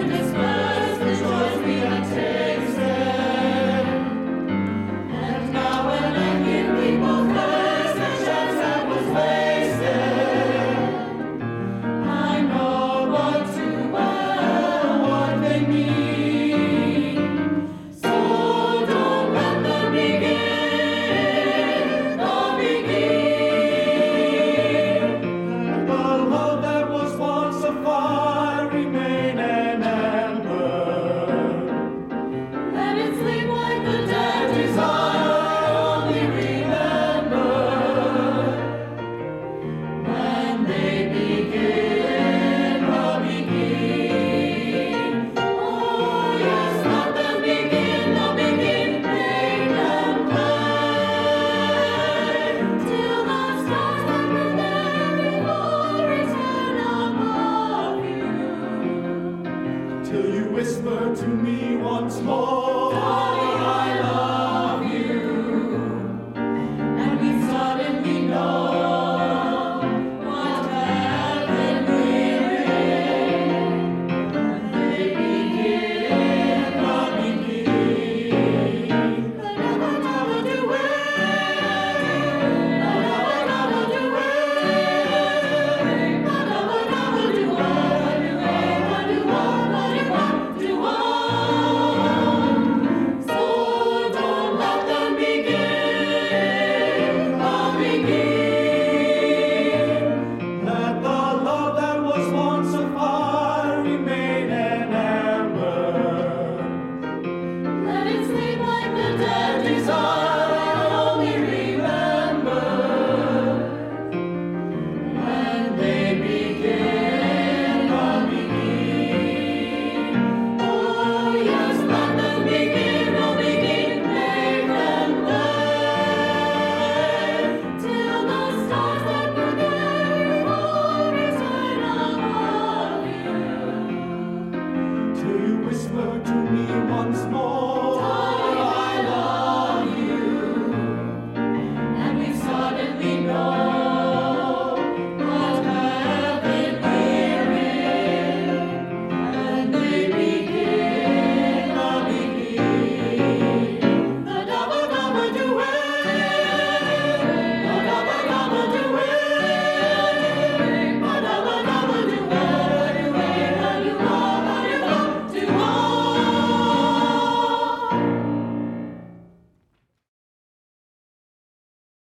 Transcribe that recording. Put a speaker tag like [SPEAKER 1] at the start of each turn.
[SPEAKER 1] endless till you whisper to me once more.